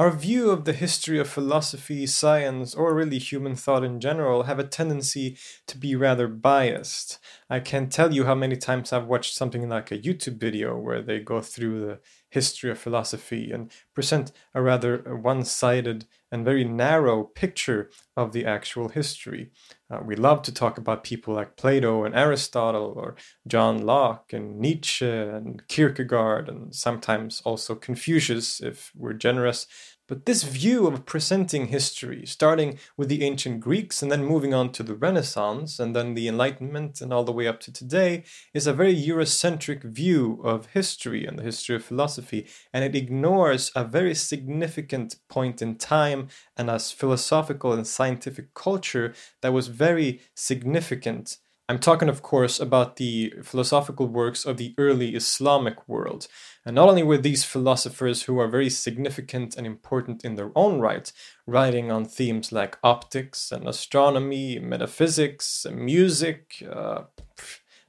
Our view of the history of philosophy, science, or really human thought in general have a tendency to be rather biased. I can't tell you how many times I've watched something like a YouTube video where they go through the history of philosophy and present a rather one sided and very narrow picture of the actual history. Uh, we love to talk about people like Plato and Aristotle, or John Locke and Nietzsche and Kierkegaard, and sometimes also Confucius if we're generous. But this view of presenting history, starting with the ancient Greeks and then moving on to the Renaissance and then the Enlightenment and all the way up to today, is a very Eurocentric view of history and the history of philosophy, and it ignores a very significant point in time and a philosophical and scientific culture that was very significant. I'm talking, of course, about the philosophical works of the early Islamic world. And not only were these philosophers who are very significant and important in their own right, writing on themes like optics and astronomy, metaphysics, music, uh,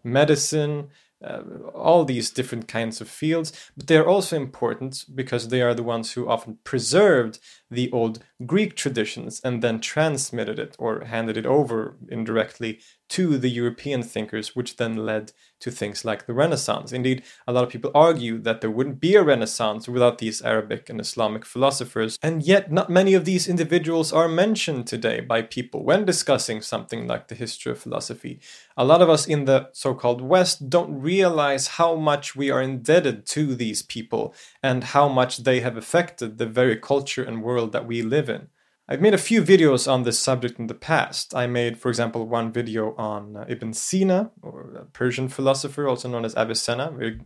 medicine, uh, all these different kinds of fields, but they are also important because they are the ones who often preserved the old Greek traditions and then transmitted it or handed it over indirectly to the European thinkers, which then led to things like the Renaissance. Indeed, a lot of people argue that there wouldn't be a Renaissance without these Arabic and Islamic philosophers, and yet not many of these individuals are mentioned today by people when discussing something like the history of philosophy. A lot of us in the so called West don't realize how much we are indebted to these people and how much they have affected the very culture and world that we live in. I've made a few videos on this subject in the past. I made, for example, one video on uh, Ibn Sina, or a Persian philosopher, also known as Avicenna, very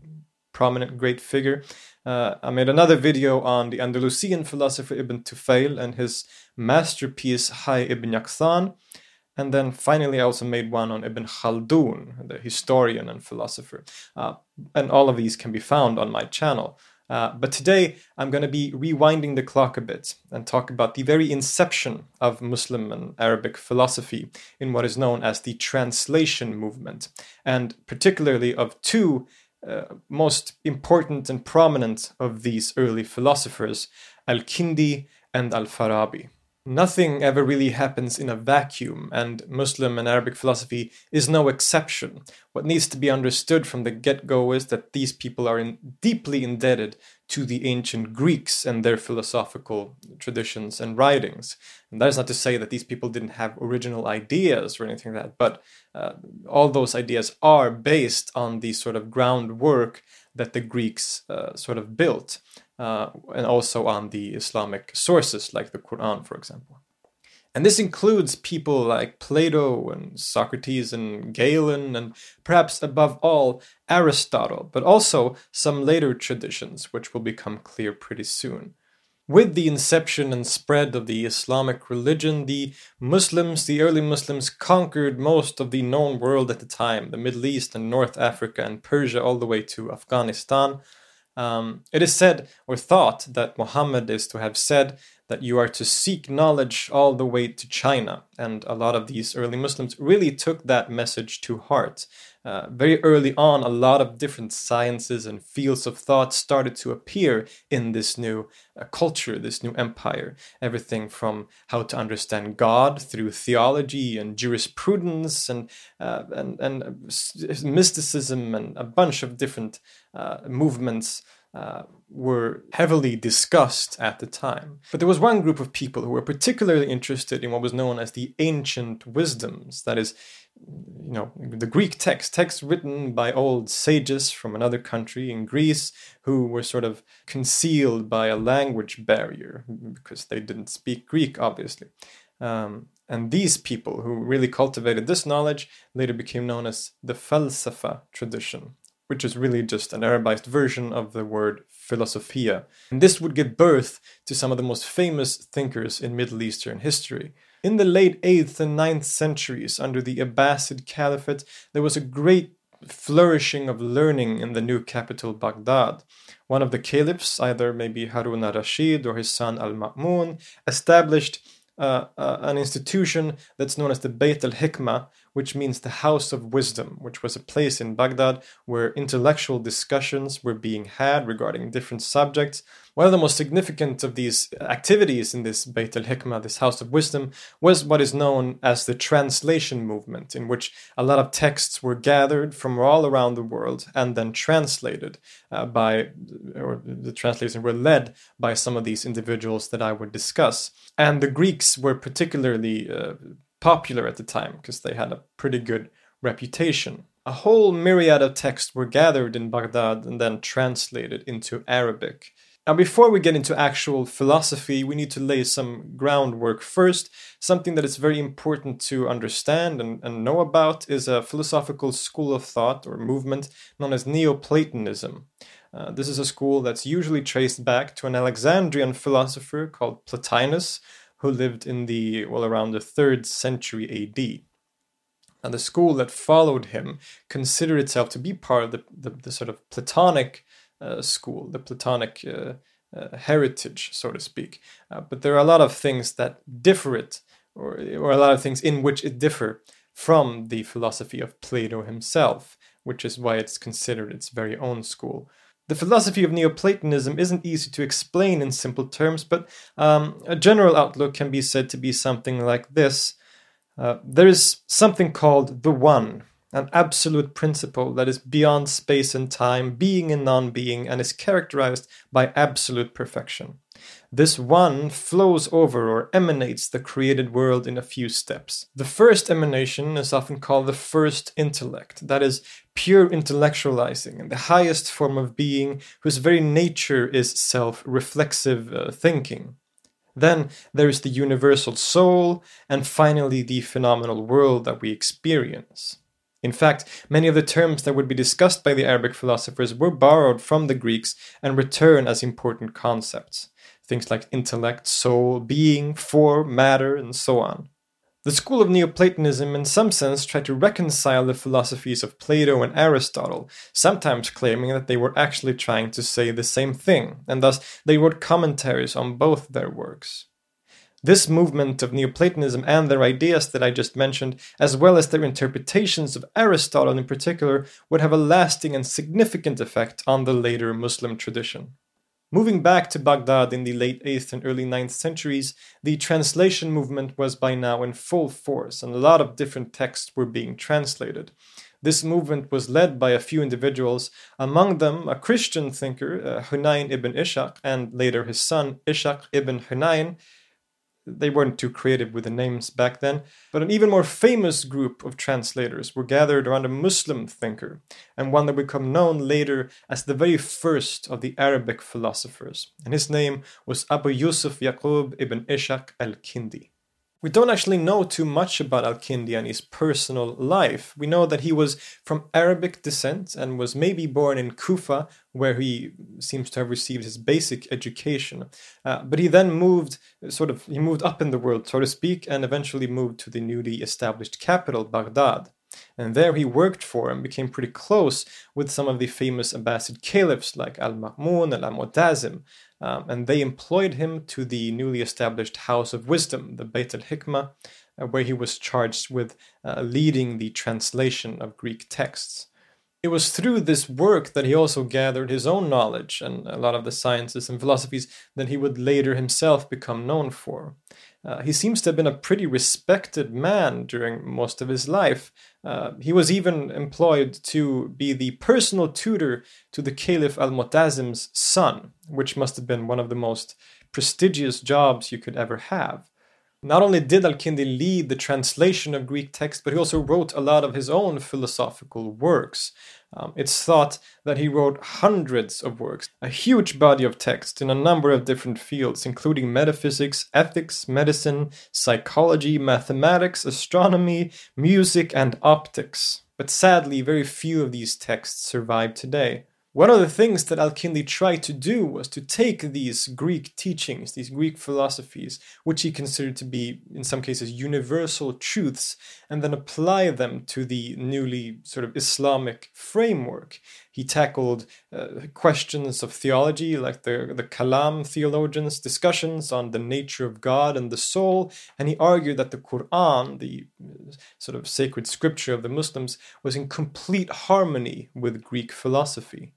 prominent, great figure. Uh, I made another video on the Andalusian philosopher Ibn Tufayl and his masterpiece Hayy ibn Yaqzan. And then finally, I also made one on Ibn Khaldun, the historian and philosopher. Uh, and all of these can be found on my channel. Uh, but today I'm going to be rewinding the clock a bit and talk about the very inception of Muslim and Arabic philosophy in what is known as the translation movement, and particularly of two uh, most important and prominent of these early philosophers, Al Kindi and Al Farabi. Nothing ever really happens in a vacuum, and Muslim and Arabic philosophy is no exception. What needs to be understood from the get go is that these people are in, deeply indebted to the ancient Greeks and their philosophical traditions and writings. And that is not to say that these people didn't have original ideas or anything like that, but uh, all those ideas are based on the sort of groundwork that the Greeks uh, sort of built. Uh, and also on the Islamic sources like the Quran, for example. And this includes people like Plato and Socrates and Galen, and perhaps above all, Aristotle, but also some later traditions, which will become clear pretty soon. With the inception and spread of the Islamic religion, the Muslims, the early Muslims, conquered most of the known world at the time the Middle East and North Africa and Persia, all the way to Afghanistan. Um, it is said or thought that Muhammad is to have said that you are to seek knowledge all the way to China. And a lot of these early Muslims really took that message to heart. Uh, very early on, a lot of different sciences and fields of thought started to appear in this new uh, culture, this new empire. Everything from how to understand God through theology and jurisprudence and uh, and and mysticism and a bunch of different movements uh, were heavily discussed at the time. But there was one group of people who were particularly interested in what was known as the ancient wisdoms, that is, you know, the Greek text, texts written by old sages from another country in Greece who were sort of concealed by a language barrier because they didn't speak Greek, obviously. Um, and these people who really cultivated this knowledge later became known as the Falsafa tradition which is really just an Arabized version of the word philosophia. And this would give birth to some of the most famous thinkers in Middle Eastern history. In the late 8th and 9th centuries, under the Abbasid Caliphate, there was a great flourishing of learning in the new capital, Baghdad. One of the caliphs, either maybe Harun al Rashid or his son Al Ma'mun, established uh, uh, an institution that's known as the Beit al Hikmah, which means the House of Wisdom, which was a place in Baghdad where intellectual discussions were being had regarding different subjects. One of the most significant of these activities in this Beit al Hikmah, this House of Wisdom, was what is known as the translation movement, in which a lot of texts were gathered from all around the world and then translated uh, by, or the translations were led by some of these individuals that I would discuss. And the Greeks were particularly uh, popular at the time because they had a pretty good reputation. A whole myriad of texts were gathered in Baghdad and then translated into Arabic. Now, before we get into actual philosophy, we need to lay some groundwork first. Something that is very important to understand and, and know about is a philosophical school of thought or movement known as Neoplatonism. Uh, this is a school that's usually traced back to an Alexandrian philosopher called Plotinus, who lived in the, well, around the third century AD. And the school that followed him considered itself to be part of the, the, the sort of Platonic uh, school, the Platonic uh, uh, heritage, so to speak. Uh, but there are a lot of things that differ it, or, or a lot of things in which it differ from the philosophy of Plato himself, which is why it's considered its very own school. The philosophy of Neoplatonism isn't easy to explain in simple terms, but um, a general outlook can be said to be something like this. Uh, there is something called the One, an absolute principle that is beyond space and time, being and non being, and is characterized by absolute perfection. This one flows over or emanates the created world in a few steps. The first emanation is often called the first intellect, that is, pure intellectualizing, and the highest form of being whose very nature is self reflexive uh, thinking. Then there is the universal soul, and finally the phenomenal world that we experience. In fact, many of the terms that would be discussed by the Arabic philosophers were borrowed from the Greeks and return as important concepts things like intellect, soul, being, form, matter, and so on. The school of Neoplatonism, in some sense, tried to reconcile the philosophies of Plato and Aristotle, sometimes claiming that they were actually trying to say the same thing, and thus they wrote commentaries on both their works. This movement of Neoplatonism and their ideas that I just mentioned, as well as their interpretations of Aristotle in particular, would have a lasting and significant effect on the later Muslim tradition. Moving back to Baghdad in the late 8th and early 9th centuries, the translation movement was by now in full force, and a lot of different texts were being translated. This movement was led by a few individuals, among them a Christian thinker, uh, Hunayn ibn Ishaq, and later his son, Ishaq ibn Hunayn. They weren't too creative with the names back then, but an even more famous group of translators were gathered around a Muslim thinker, and one that would become known later as the very first of the Arabic philosophers, and his name was Abu Yusuf Yaqub ibn Ishaq al-Kindi. We don't actually know too much about Al-Kindi and his personal life. We know that he was from Arabic descent and was maybe born in Kufa, where he seems to have received his basic education. Uh, but he then moved, sort of, he moved up in the world, so to speak, and eventually moved to the newly established capital, Baghdad. And there he worked for and became pretty close with some of the famous Abbasid caliphs like Al Ma'mun, and Al Mu'tazim, um, and they employed him to the newly established House of Wisdom, the Beit al Hikmah, uh, where he was charged with uh, leading the translation of Greek texts. It was through this work that he also gathered his own knowledge and a lot of the sciences and philosophies that he would later himself become known for. Uh, he seems to have been a pretty respected man during most of his life. Uh, he was even employed to be the personal tutor to the Caliph al Mu'tazim's son, which must have been one of the most prestigious jobs you could ever have. Not only did Al Kindi lead the translation of Greek texts, but he also wrote a lot of his own philosophical works. Um, it's thought that he wrote hundreds of works, a huge body of text in a number of different fields, including metaphysics, ethics, medicine, psychology, mathematics, astronomy, music, and optics. But sadly, very few of these texts survive today. One of the things that Al-Kindi tried to do was to take these Greek teachings, these Greek philosophies, which he considered to be, in some cases, universal truths, and then apply them to the newly sort of Islamic framework. He tackled uh, questions of theology, like the, the Kalam theologians, discussions on the nature of God and the soul, and he argued that the Quran, the uh, sort of sacred scripture of the Muslims, was in complete harmony with Greek philosophy.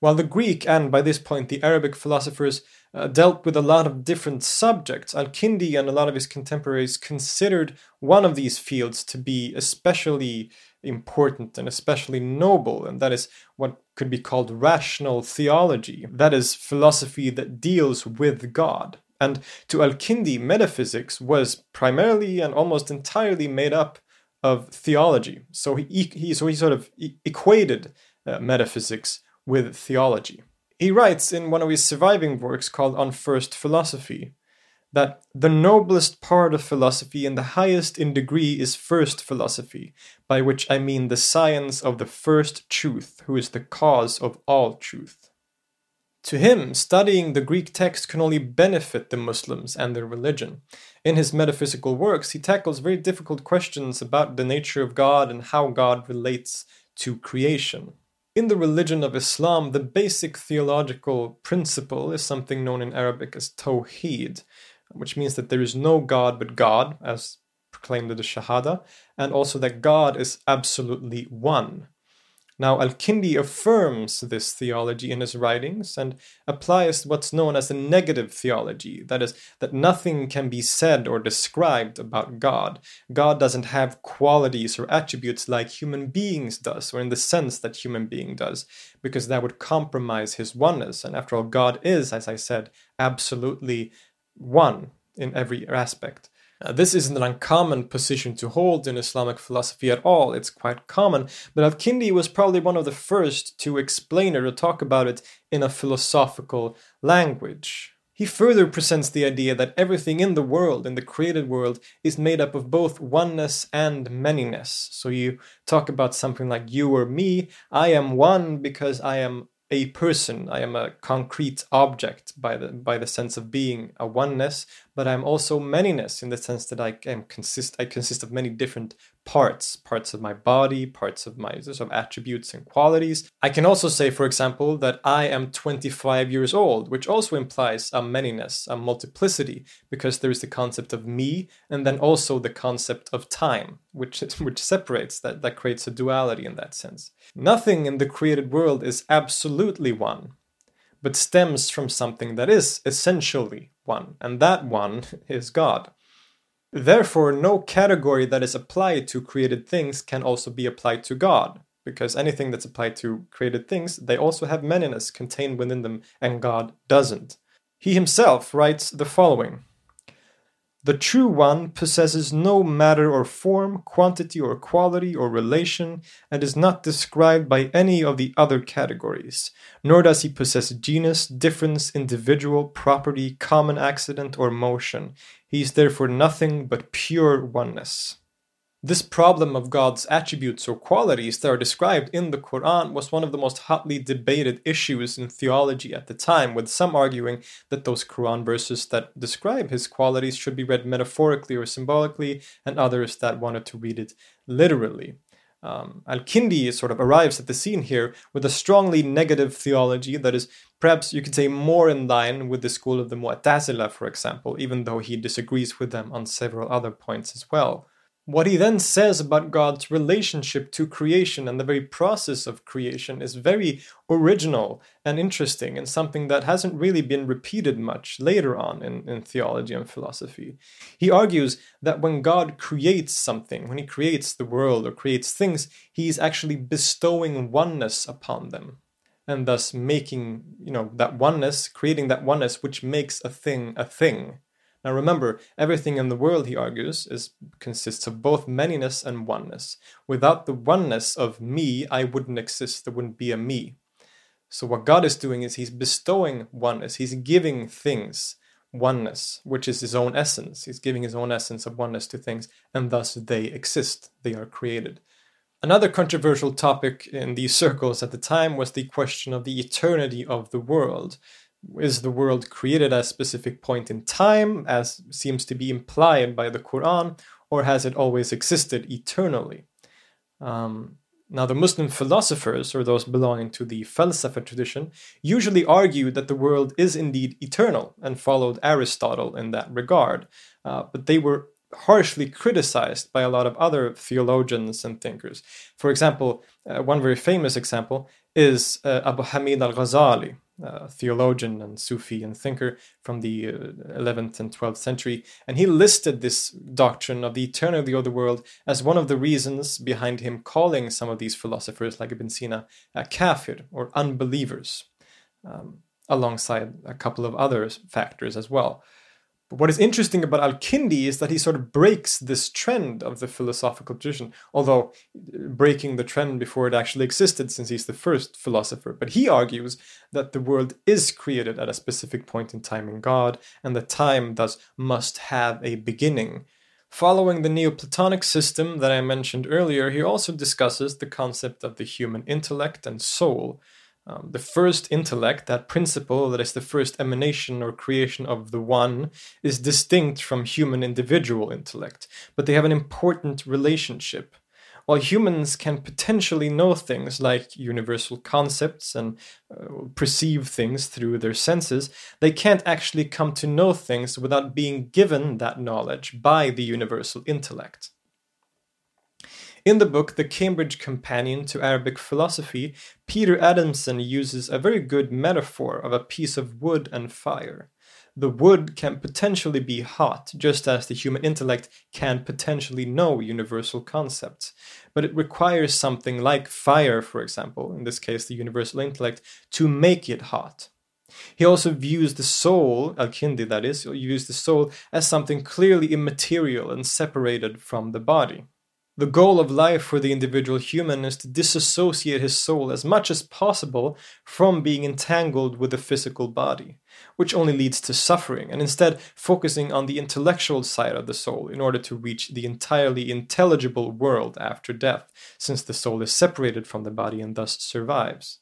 While the Greek and by this point the Arabic philosophers uh, dealt with a lot of different subjects, Al Kindi and a lot of his contemporaries considered one of these fields to be especially important and especially noble, and that is what could be called rational theology. That is, philosophy that deals with God. And to Al Kindi, metaphysics was primarily and almost entirely made up of theology. So he, he so he sort of equated uh, metaphysics with theology. He writes in one of his surviving works called On First Philosophy that the noblest part of philosophy and the highest in degree is first philosophy, by which I mean the science of the first truth, who is the cause of all truth. To him, studying the Greek text can only benefit the Muslims and their religion. In his metaphysical works, he tackles very difficult questions about the nature of God and how God relates to creation. In the religion of Islam, the basic theological principle is something known in Arabic as Tawheed, which means that there is no God but God, as proclaimed in the Shahada, and also that God is absolutely one. Now, Al Kindi affirms this theology in his writings and applies what's known as a negative theology that is, that nothing can be said or described about God. God doesn't have qualities or attributes like human beings does, or in the sense that human being does, because that would compromise his oneness. And after all, God is, as I said, absolutely one in every aspect. Uh, this isn't an uncommon position to hold in Islamic philosophy at all, it's quite common, but Al Kindi was probably one of the first to explain it or talk about it in a philosophical language. He further presents the idea that everything in the world, in the created world, is made up of both oneness and manyness. So you talk about something like you or me, I am one because I am a person. I am a concrete object by the by the sense of being a oneness, but I'm also manyness in the sense that I am consist I consist of many different parts, parts of my body, parts of my sort of attributes and qualities. I can also say, for example, that I am 25 years old, which also implies a manyness, a multiplicity, because there is the concept of me and then also the concept of time, which which separates that that creates a duality in that sense. Nothing in the created world is absolutely one, but stems from something that is essentially one, and that one is God. Therefore, no category that is applied to created things can also be applied to God, because anything that's applied to created things, they also have manyness contained within them, and God doesn't. He himself writes the following The true one possesses no matter or form, quantity or quality or relation, and is not described by any of the other categories. Nor does he possess genus, difference, individual, property, common accident, or motion. He is therefore nothing but pure oneness. This problem of God's attributes or qualities that are described in the Quran was one of the most hotly debated issues in theology at the time, with some arguing that those Quran verses that describe his qualities should be read metaphorically or symbolically, and others that wanted to read it literally. Um, Al Kindi sort of arrives at the scene here with a strongly negative theology that is perhaps you could say more in line with the school of the Mu'tazila, for example, even though he disagrees with them on several other points as well. What he then says about God's relationship to creation and the very process of creation is very original and interesting and something that hasn't really been repeated much later on in, in theology and philosophy. He argues that when God creates something, when he creates the world or creates things, he's actually bestowing oneness upon them and thus making, you know, that oneness, creating that oneness which makes a thing a thing. Now remember, everything in the world, he argues, is consists of both manyness and oneness. Without the oneness of me, I wouldn't exist. There wouldn't be a me. So what God is doing is he's bestowing oneness. He's giving things oneness, which is his own essence. He's giving his own essence of oneness to things, and thus they exist. They are created. Another controversial topic in these circles at the time was the question of the eternity of the world is the world created at a specific point in time, as seems to be implied by the Quran, or has it always existed eternally? Um, now, the Muslim philosophers, or those belonging to the Falsafa tradition, usually argue that the world is indeed eternal and followed Aristotle in that regard, uh, but they were harshly criticized by a lot of other theologians and thinkers. For example, uh, one very famous example is uh, Abu Hamid al Ghazali, uh, theologian and Sufi and thinker from the uh, 11th and 12th century, and he listed this doctrine of the eternity of the other world as one of the reasons behind him calling some of these philosophers, like Ibn Sina, uh, kafir or unbelievers, um, alongside a couple of other factors as well. What is interesting about Al Kindi is that he sort of breaks this trend of the philosophical tradition, although uh, breaking the trend before it actually existed, since he's the first philosopher. But he argues that the world is created at a specific point in time in God, and that time thus must have a beginning. Following the Neoplatonic system that I mentioned earlier, he also discusses the concept of the human intellect and soul, um, the first intellect, that principle that is the first emanation or creation of the One, is distinct from human individual intellect, but they have an important relationship. While humans can potentially know things like universal concepts and uh, perceive things through their senses, they can't actually come to know things without being given that knowledge by the universal intellect. In the book, The Cambridge Companion to Arabic Philosophy, Peter Adamson uses a very good metaphor of a piece of wood and fire. The wood can potentially be hot, just as the human intellect can potentially know universal concepts. But it requires something like fire, for example, in this case the universal intellect, to make it hot. He also views the soul, Al Kindi that is, he views the soul as something clearly immaterial and separated from the body. The goal of life for the individual human is to disassociate his soul as much as possible from being entangled with the physical body, which only leads to suffering, and instead focusing on the intellectual side of the soul in order to reach the entirely intelligible world after death, since the soul is separated from the body and thus survives.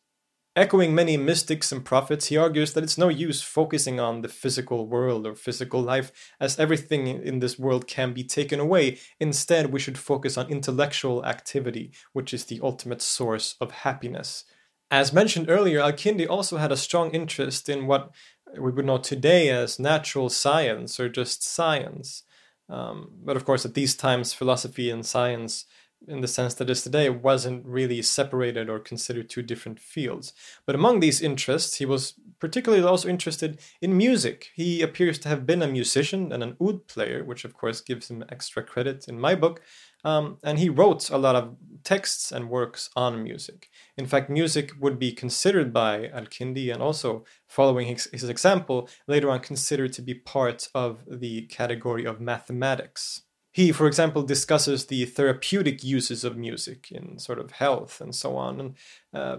Echoing many mystics and prophets, he argues that it's no use focusing on the physical world or physical life, as everything in this world can be taken away. Instead, we should focus on intellectual activity, which is the ultimate source of happiness. As mentioned earlier, Al Kindi also had a strong interest in what we would know today as natural science or just science. Um, but of course, at these times, philosophy and science in the sense that is today wasn't really separated or considered two different fields. But among these interests, he was particularly also interested in music. He appears to have been a musician and an oud player, which of course gives him extra credit in my book. um, and he wrote a lot of texts and works on music. In fact, music would be considered by Al Kindi and also following his, his, example, later on considered to be part of the category of mathematics. He, for example, discusses the therapeutic uses of music in sort of health and so on. And uh,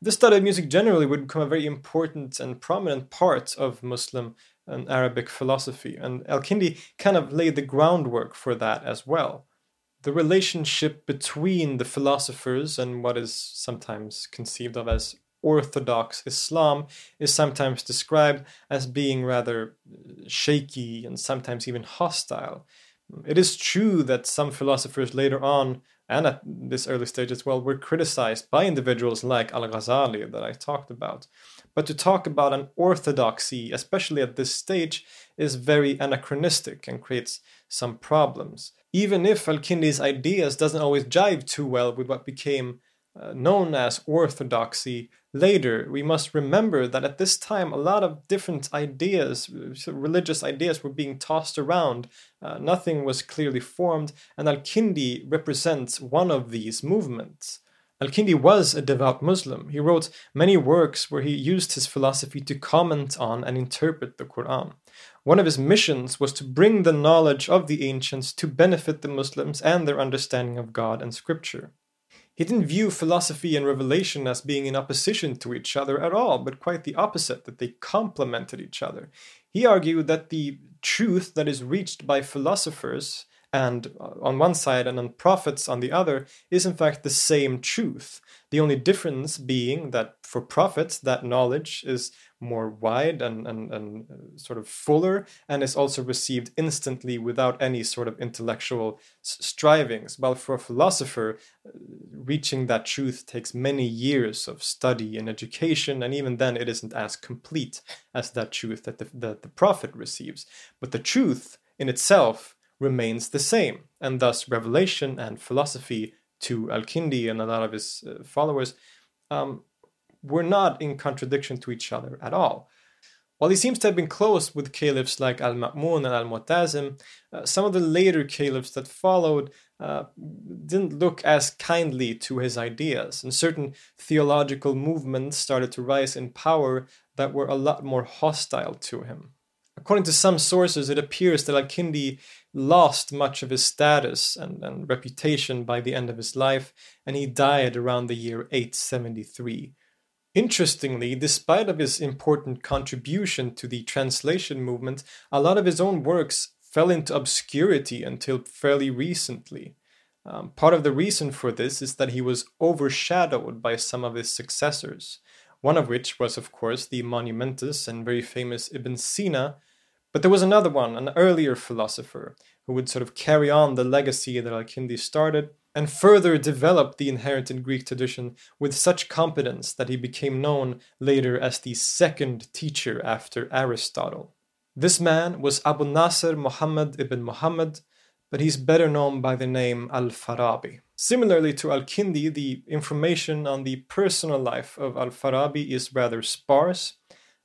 the study of music generally would become a very important and prominent part of Muslim and Arabic philosophy. And Al Kindi kind of laid the groundwork for that as well the relationship between the philosophers and what is sometimes conceived of as Orthodox Islam is sometimes described as being rather shaky and sometimes even hostile. It is true that some philosophers later on, and at this early stage as well, were criticized by individuals like Al Ghazali that I talked about. But to talk about an orthodoxy, especially at this stage, is very anachronistic and creates some problems even if Al-Kindi's ideas doesn't always jive too well with what became uh, known as orthodoxy later, we must remember that at this time a lot of different ideas, religious ideas, were being tossed around. Uh, nothing was clearly formed, and Al-Kindi represents one of these movements. Al-Kindi was a devout Muslim. He wrote many works where he used his philosophy to comment on and interpret the Quran. One of his missions was to bring the knowledge of the ancients to benefit the Muslims and their understanding of God and Scripture. He didn't view philosophy and revelation as being in opposition to each other at all, but quite the opposite, that they complemented each other. He argued that the truth that is reached by philosophers and uh, on one side and on prophets on the other is in fact the same truth. The only difference being that for prophets, that knowledge is more wide and, and, and uh, sort of fuller and is also received instantly without any sort of intellectual strivings. While for a philosopher, uh, reaching that truth takes many years of study and education, and even then it isn't as complete as that truth that the, that the prophet receives. But the truth in itself remains the same, and thus revelation and philosophy to Al-Kindi and a lot of his uh, followers um, were not in contradiction to each other at all. While he seems to have been close with caliphs like Al Ma'mun and Al Mu'tazim, uh, some of the later caliphs that followed uh, didn't look as kindly to his ideas, and certain theological movements started to rise in power that were a lot more hostile to him. According to some sources, it appears that Al Kindi lost much of his status and, and reputation by the end of his life, and he died around the year 873. Interestingly, despite of his important contribution to the translation movement, a lot of his own works fell into obscurity until fairly recently. Um, part of the reason for this is that he was overshadowed by some of his successors, one of which was, of course, the monumentous and very famous Ibn Sina. But there was another one, an earlier philosopher, who would sort of carry on the legacy that Al Kindi started and further developed the inherited Greek tradition with such competence that he became known later as the second teacher after Aristotle. This man was Abu Nasr Muhammad ibn Muhammad, but he's better known by the name Al Farabi. Similarly to Al Kindi, the information on the personal life of Al Farabi is rather sparse.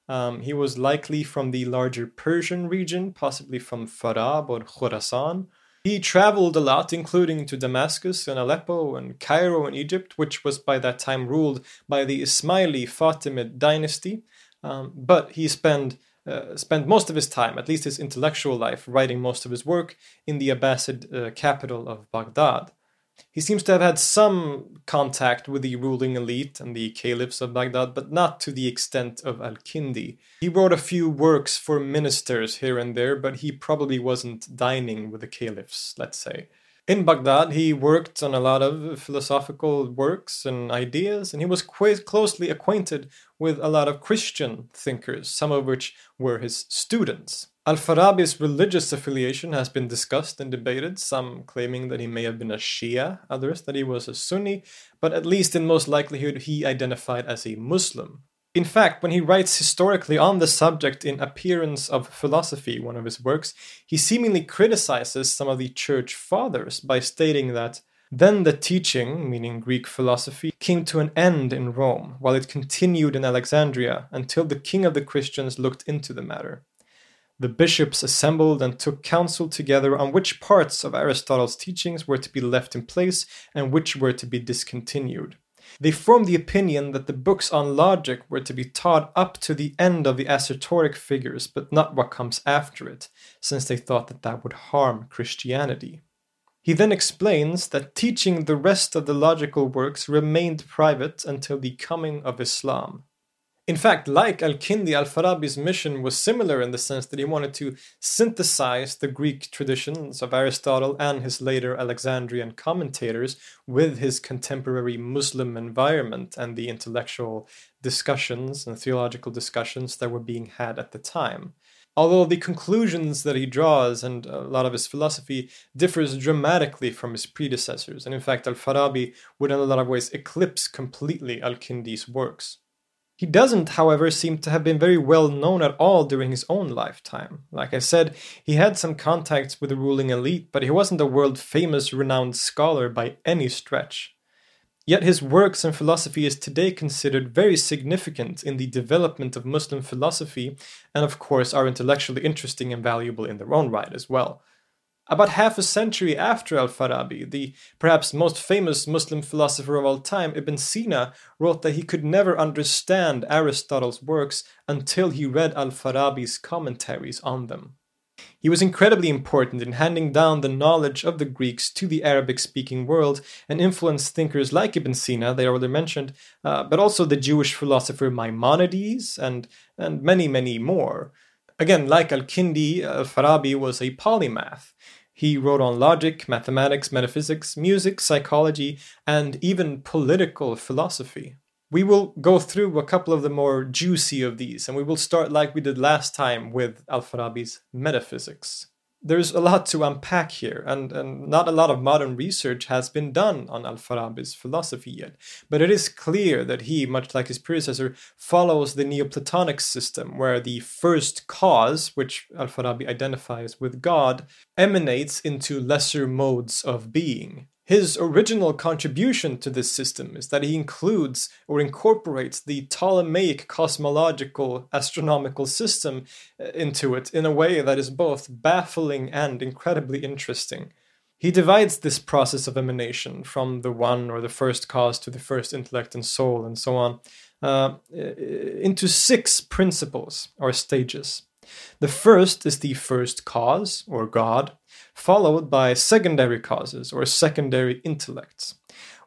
Um, he was likely from the larger Persian region, possibly from Farab or Khorasan, he traveled a lot, including to Damascus and Aleppo and Cairo in Egypt, which was by that time ruled by the Ismaili Fatimid dynasty. Um, but he spent uh, spent most of his time, at least his intellectual life, writing most of his work in the Abbasid uh, capital of Baghdad. He seems to have had some contact with the ruling elite and the caliphs of Baghdad, but not to the extent of Al Kindi. He wrote a few works for ministers here and there, but he probably wasn't dining with the caliphs, let's say. In Baghdad, he worked on a lot of philosophical works and ideas, and he was quite closely acquainted with a lot of Christian thinkers, some of which were his students. Al Farabi's religious affiliation has been discussed and debated, some claiming that he may have been a Shia, others that he was a Sunni, but at least in most likelihood he identified as a Muslim. In fact, when he writes historically on the subject in Appearance of Philosophy, one of his works, he seemingly criticizes some of the church fathers by stating that then the teaching, meaning Greek philosophy, came to an end in Rome, while it continued in Alexandria until the king of the Christians looked into the matter. The bishops assembled and took counsel together on which parts of Aristotle's teachings were to be left in place and which were to be discontinued. They formed the opinion that the books on logic were to be taught up to the end of the assertoric figures, but not what comes after it, since they thought that that would harm Christianity. He then explains that teaching the rest of the logical works remained private until the coming of Islam. In fact, like Al Kindi, Al Farabi's mission was similar in the sense that he wanted to synthesize the Greek traditions of Aristotle and his later Alexandrian commentators with his contemporary Muslim environment and the intellectual discussions and theological discussions that were being had at the time. Although the conclusions that he draws and a lot of his philosophy differs dramatically from his predecessors, and in fact, Al Farabi would in a lot of ways eclipse completely Al Kindi's works. He doesn't, however, seem to have been very well known at all during his own lifetime. Like I said, he had some contacts with the ruling elite, but he wasn't a world famous, renowned scholar by any stretch. Yet his works and philosophy is today considered very significant in the development of Muslim philosophy, and of course are intellectually interesting and valuable in their own right as well. About half a century after Al Farabi, the perhaps most famous Muslim philosopher of all time, Ibn Sina, wrote that he could never understand Aristotle's works until he read Al Farabi's commentaries on them. He was incredibly important in handing down the knowledge of the Greeks to the Arabic speaking world and influenced thinkers like Ibn Sina, they already mentioned, uh, but also the Jewish philosopher Maimonides and, and many, many more. Again, like Al Kindi, Al Farabi was a polymath. He wrote on logic, mathematics, metaphysics, music, psychology, and even political philosophy. We will go through a couple of the more juicy of these, and we will start like we did last time with Al Farabi's metaphysics there's a lot to unpack here, and, and not a lot of modern research has been done on Al Farabi's philosophy yet. But it is clear that he, much like his predecessor, follows the Neoplatonic system, where the first cause, which Al Farabi identifies with God, emanates into lesser modes of being. His original contribution to this system is that he includes or incorporates the Ptolemaic cosmological astronomical system uh, into it in a way that is both baffling and incredibly interesting. He divides this process of emanation from the one or the first cause to the first intellect and soul and so on uh, into six principles or stages. The first is the first cause, or God, followed by secondary causes, or secondary intellects.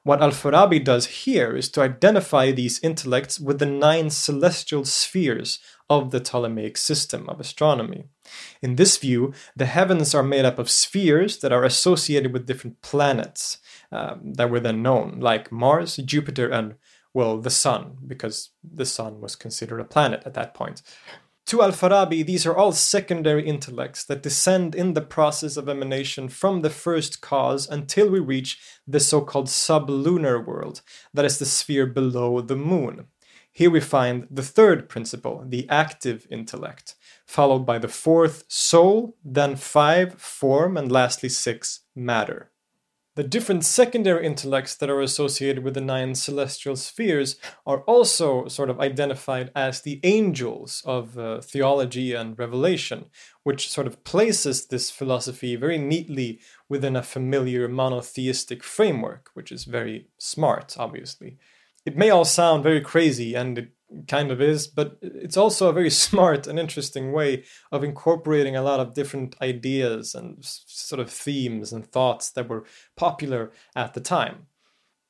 What Al Farabi does here is to identify these intellects with the nine celestial spheres of the Ptolemaic system of astronomy. In this view, the heavens are made up of spheres that are associated with different planets um, that were then known, like Mars, Jupiter, and, well, the Sun, because the Sun was considered a planet at that point. To Al Farabi, these are all secondary intellects that descend in the process of emanation from the first cause until we reach the so called sublunar world, that is the sphere below the moon. Here we find the third principle, the active intellect, followed by the fourth, soul, then five, form, and lastly six, matter. The different secondary intellects that are associated with the nine celestial spheres are also sort of identified as the angels of uh, theology and revelation, which sort of places this philosophy very neatly within a familiar monotheistic framework, which is very smart, obviously. It may all sound very crazy, and it kind of is, but it's also a very smart and interesting way of incorporating a lot of different ideas and sort of themes and thoughts that were popular at the time.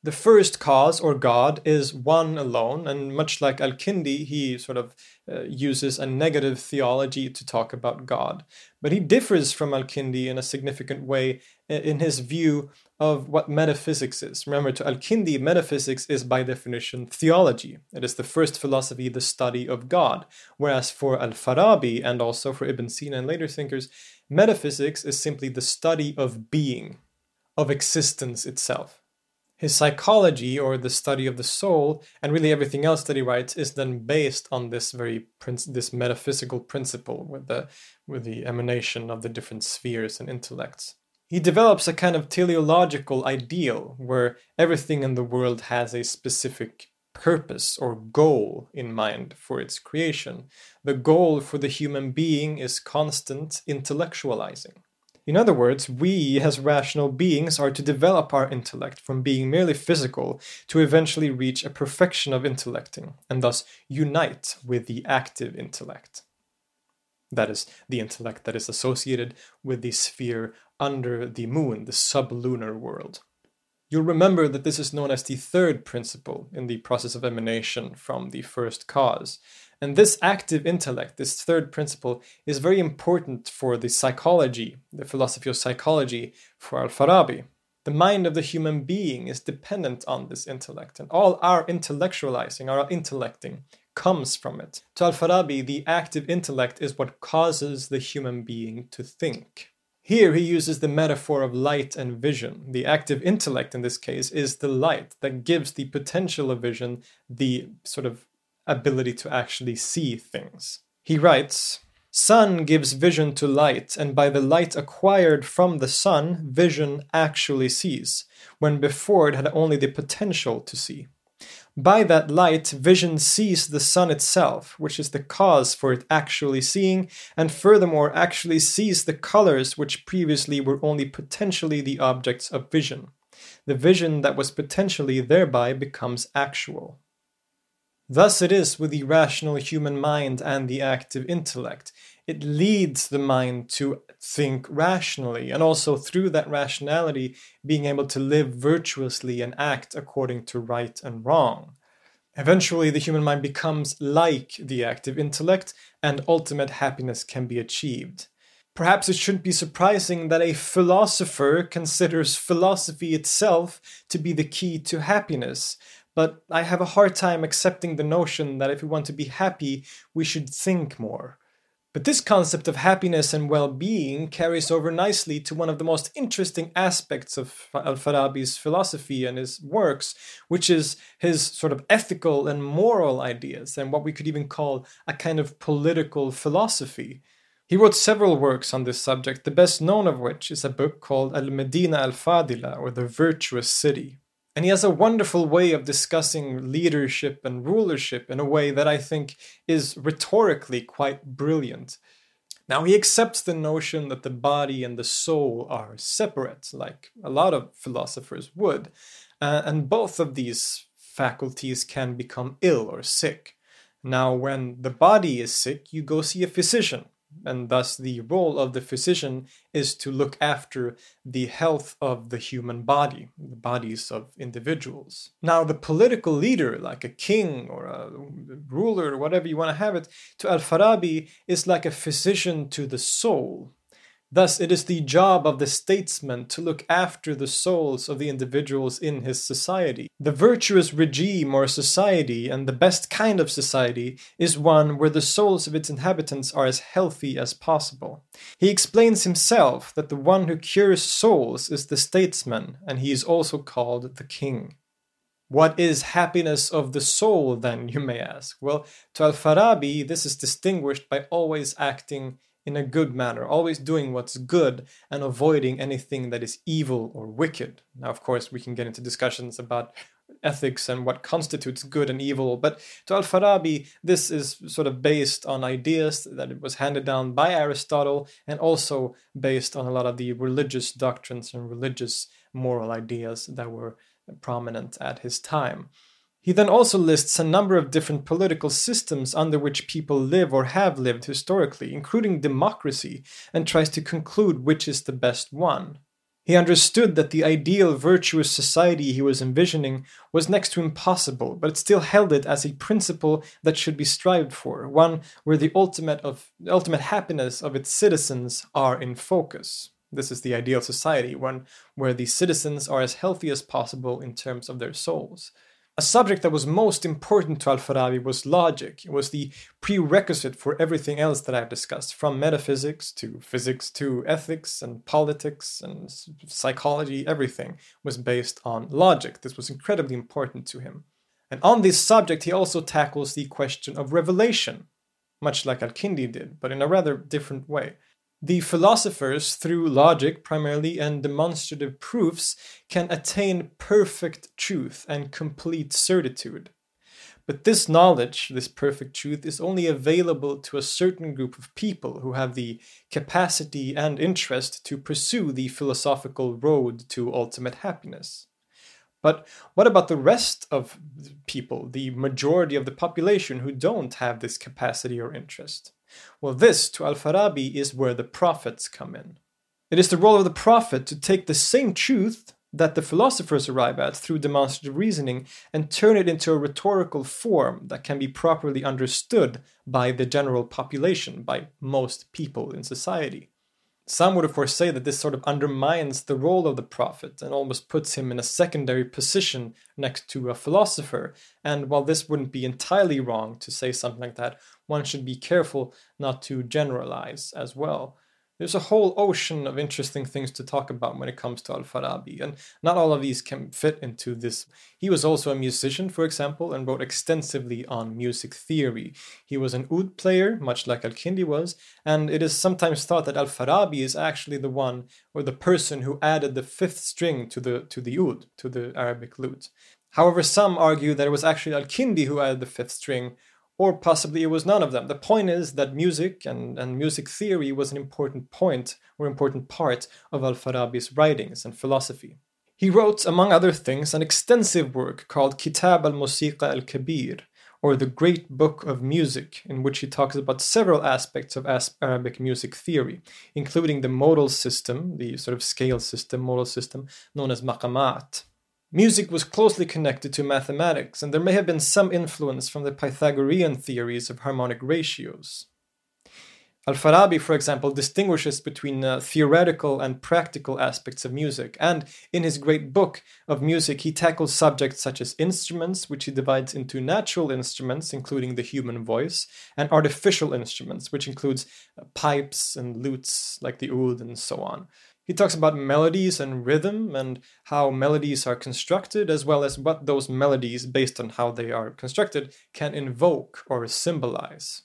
The first cause, or God, is one alone, and much like Al Kindi, he sort of uh, uses a negative theology to talk about God. But he differs from Al Kindi in a significant way in his view of what metaphysics is. Remember, to Al Kindi, metaphysics is by definition theology. It is the first philosophy, the study of God. Whereas for Al Farabi and also for Ibn Sina and later thinkers, metaphysics is simply the study of being, of existence itself. His psychology, or the study of the soul, and really everything else that he writes, is then based on this very this metaphysical principle with the with the emanation of the different spheres and intellects he develops a kind of teleological ideal where everything in the world has a specific purpose or goal in mind for its creation. The goal for the human being is constant intellectualizing. In other words, we as rational beings are to develop our intellect from being merely physical to eventually reach a perfection of intellecting and thus unite with the active intellect. That is, the intellect that is associated with the sphere under the moon, the sublunar world. You'll remember that this is known as the third principle in the process of emanation from the first cause. And this active intellect, this third principle, is very important for the psychology, the philosophy of psychology for Al Farabi. The mind of the human being is dependent on this intellect, and all our intellectualizing, our intellecting, comes from it. To Al Farabi, the active intellect is what causes the human being to think. Here he uses the metaphor of light and vision. The active intellect in this case is the light that gives the potential of vision the sort of ability to actually see things. He writes, Sun gives vision to light, and by the light acquired from the sun, vision actually sees, when before it had only the potential to see. By that light, vision sees the sun itself, which is the cause for it actually seeing, and furthermore actually sees the colors which previously were only potentially the objects of vision. The vision that was potentially thereby becomes actual. Thus it is with the rational human mind and the active intellect. It leads the mind to think rationally, and also through that rationality, being able to live virtuously and act according to right and wrong. Eventually, the human mind becomes like the active intellect, and ultimate happiness can be achieved. Perhaps it shouldn't be surprising that a philosopher considers philosophy itself to be the key to happiness, but I have a hard time accepting the notion that if we want to be happy, we should think more. But this concept of happiness and well being carries over nicely to one of the most interesting aspects of Al Farabi's philosophy and his works, which is his sort of ethical and moral ideas, and what we could even call a kind of political philosophy. He wrote several works on this subject, the best known of which is a book called Al Medina al Fadila, or The Virtuous City. And he has a wonderful way of discussing leadership and rulership in a way that I think is rhetorically quite brilliant. Now, he accepts the notion that the body and the soul are separate, like a lot of philosophers would, uh, and both of these faculties can become ill or sick. Now, when the body is sick, you go see a physician and thus the role of the physician is to look after the health of the human body, the bodies of individuals. Now, the political leader, like a king or a ruler, or whatever you want to have it, to Al Farabi is like a physician to the soul. Thus, it is the job of the statesman to look after the souls of the individuals in his society. The virtuous regime or society, and the best kind of society, is one where the souls of its inhabitants are as healthy as possible. He explains himself that the one who cures souls is the statesman, and he is also called the king. What is happiness of the soul, then, you may ask? Well, to Al Farabi, this is distinguished by always acting in a good manner, always doing what's good and avoiding anything that is evil or wicked. Now, of course, we can get into discussions about ethics and what constitutes good and evil, but to Al Farabi, this is sort of based on ideas that it was handed down by Aristotle and also based on a lot of the religious doctrines and religious moral ideas that were prominent at his time. He then also lists a number of different political systems under which people live or have lived historically, including democracy, and tries to conclude which is the best one. He understood that the ideal virtuous society he was envisioning was next to impossible, but still held it as a principle that should be strived for, one where the ultimate of ultimate happiness of its citizens are in focus. This is the ideal society, one where the citizens are as healthy as possible in terms of their souls. A subject that was most important to Al Farabi was logic. It was the prerequisite for everything else that I've discussed, from metaphysics to physics to ethics and politics and psychology. Everything was based on logic. This was incredibly important to him. And on this subject, he also tackles the question of revelation, much like Al Kindi did, but in a rather different way. The philosophers, through logic primarily and demonstrative proofs, can attain perfect truth and complete certitude. But this knowledge, this perfect truth, is only available to a certain group of people who have the capacity and interest to pursue the philosophical road to ultimate happiness. But what about the rest of people, the majority of the population who don't have this capacity or interest? Well, this, to Al Farabi, is where the prophets come in. It is the role of the prophet to take the same truth that the philosophers arrive at through demonstrative reasoning and turn it into a rhetorical form that can be properly understood by the general population, by most people in society. Some would, of course, say that this sort of undermines the role of the prophet and almost puts him in a secondary position next to a philosopher. And while this wouldn't be entirely wrong to say something like that, one should be careful not to generalize as well there's a whole ocean of interesting things to talk about when it comes to Al Farabi, and not all of these can fit into this. He was also a musician, for example, and wrote extensively on music theory. He was an oud player, much like Al Kindi was, and it is sometimes thought that Al Farabi is actually the one or the person who added the fifth string to the to the oud, to the Arabic lute. However, some argue that it was actually Al Kindi who added the fifth string, or possibly it was none of them. The point is that music and, and music theory was an important point or important part of Al Farabi's writings and philosophy. He wrote, among other things, an extensive work called Kitab al Musiqa al Kabir, or the Great Book of Music, in which he talks about several aspects of Arabic music theory, including the modal system, the sort of scale system, modal system, known as maqamat. Music was closely connected to mathematics, and there may have been some influence from the Pythagorean theories of harmonic ratios. Al Farabi, for example, distinguishes between uh, theoretical and practical aspects of music, and in his great book of music, he tackles subjects such as instruments, which he divides into natural instruments, including the human voice, and artificial instruments, which includes uh, pipes and lutes like the oud and so on. He talks about melodies and rhythm and how melodies are constructed, as well as what those melodies, based on how they are constructed, can invoke or symbolize.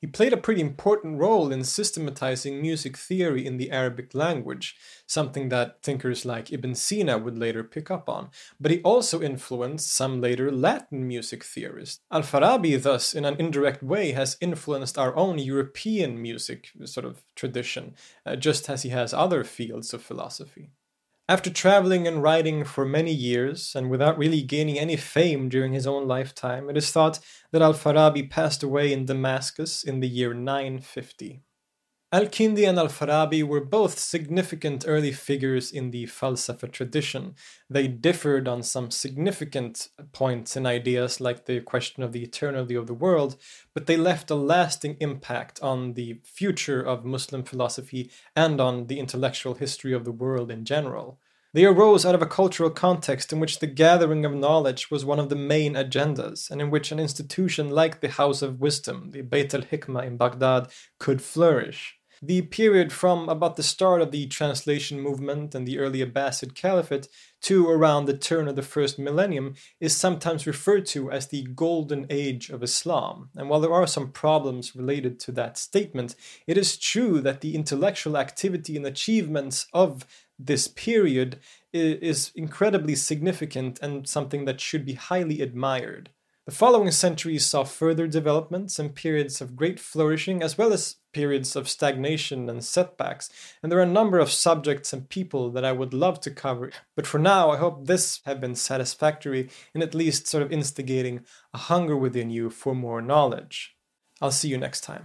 He played a pretty important role in systematizing music theory in the Arabic language, something that thinkers like Ibn Sina would later pick up on. But he also influenced some later Latin music theorists. Al Farabi, thus, in an indirect way, has influenced our own European music sort of tradition, uh, just as he has other fields of philosophy. After traveling and writing for many years, and without really gaining any fame during his own lifetime, it is thought that Al Farabi passed away in Damascus in the year 950. Al Kindi and Al Farabi were both significant early figures in the Falsafa tradition. They differed on some significant points and ideas, like the question of the eternity of the world, but they left a lasting impact on the future of Muslim philosophy and on the intellectual history of the world in general. They arose out of a cultural context in which the gathering of knowledge was one of the main agendas, and in which an institution like the House of Wisdom, the Beit al Hikmah in Baghdad, could flourish. The period from about the start of the translation movement and the early Abbasid Caliphate to around the turn of the first millennium is sometimes referred to as the golden age of Islam. And while there are some problems related to that statement, it is true that the intellectual activity and achievements of this period is incredibly significant and something that should be highly admired. The following centuries saw further developments and periods of great flourishing, as well as periods of stagnation and setbacks. And there are a number of subjects and people that I would love to cover. But for now, I hope this have been satisfactory in at least sort of instigating a hunger within you for more knowledge. I'll see you next time.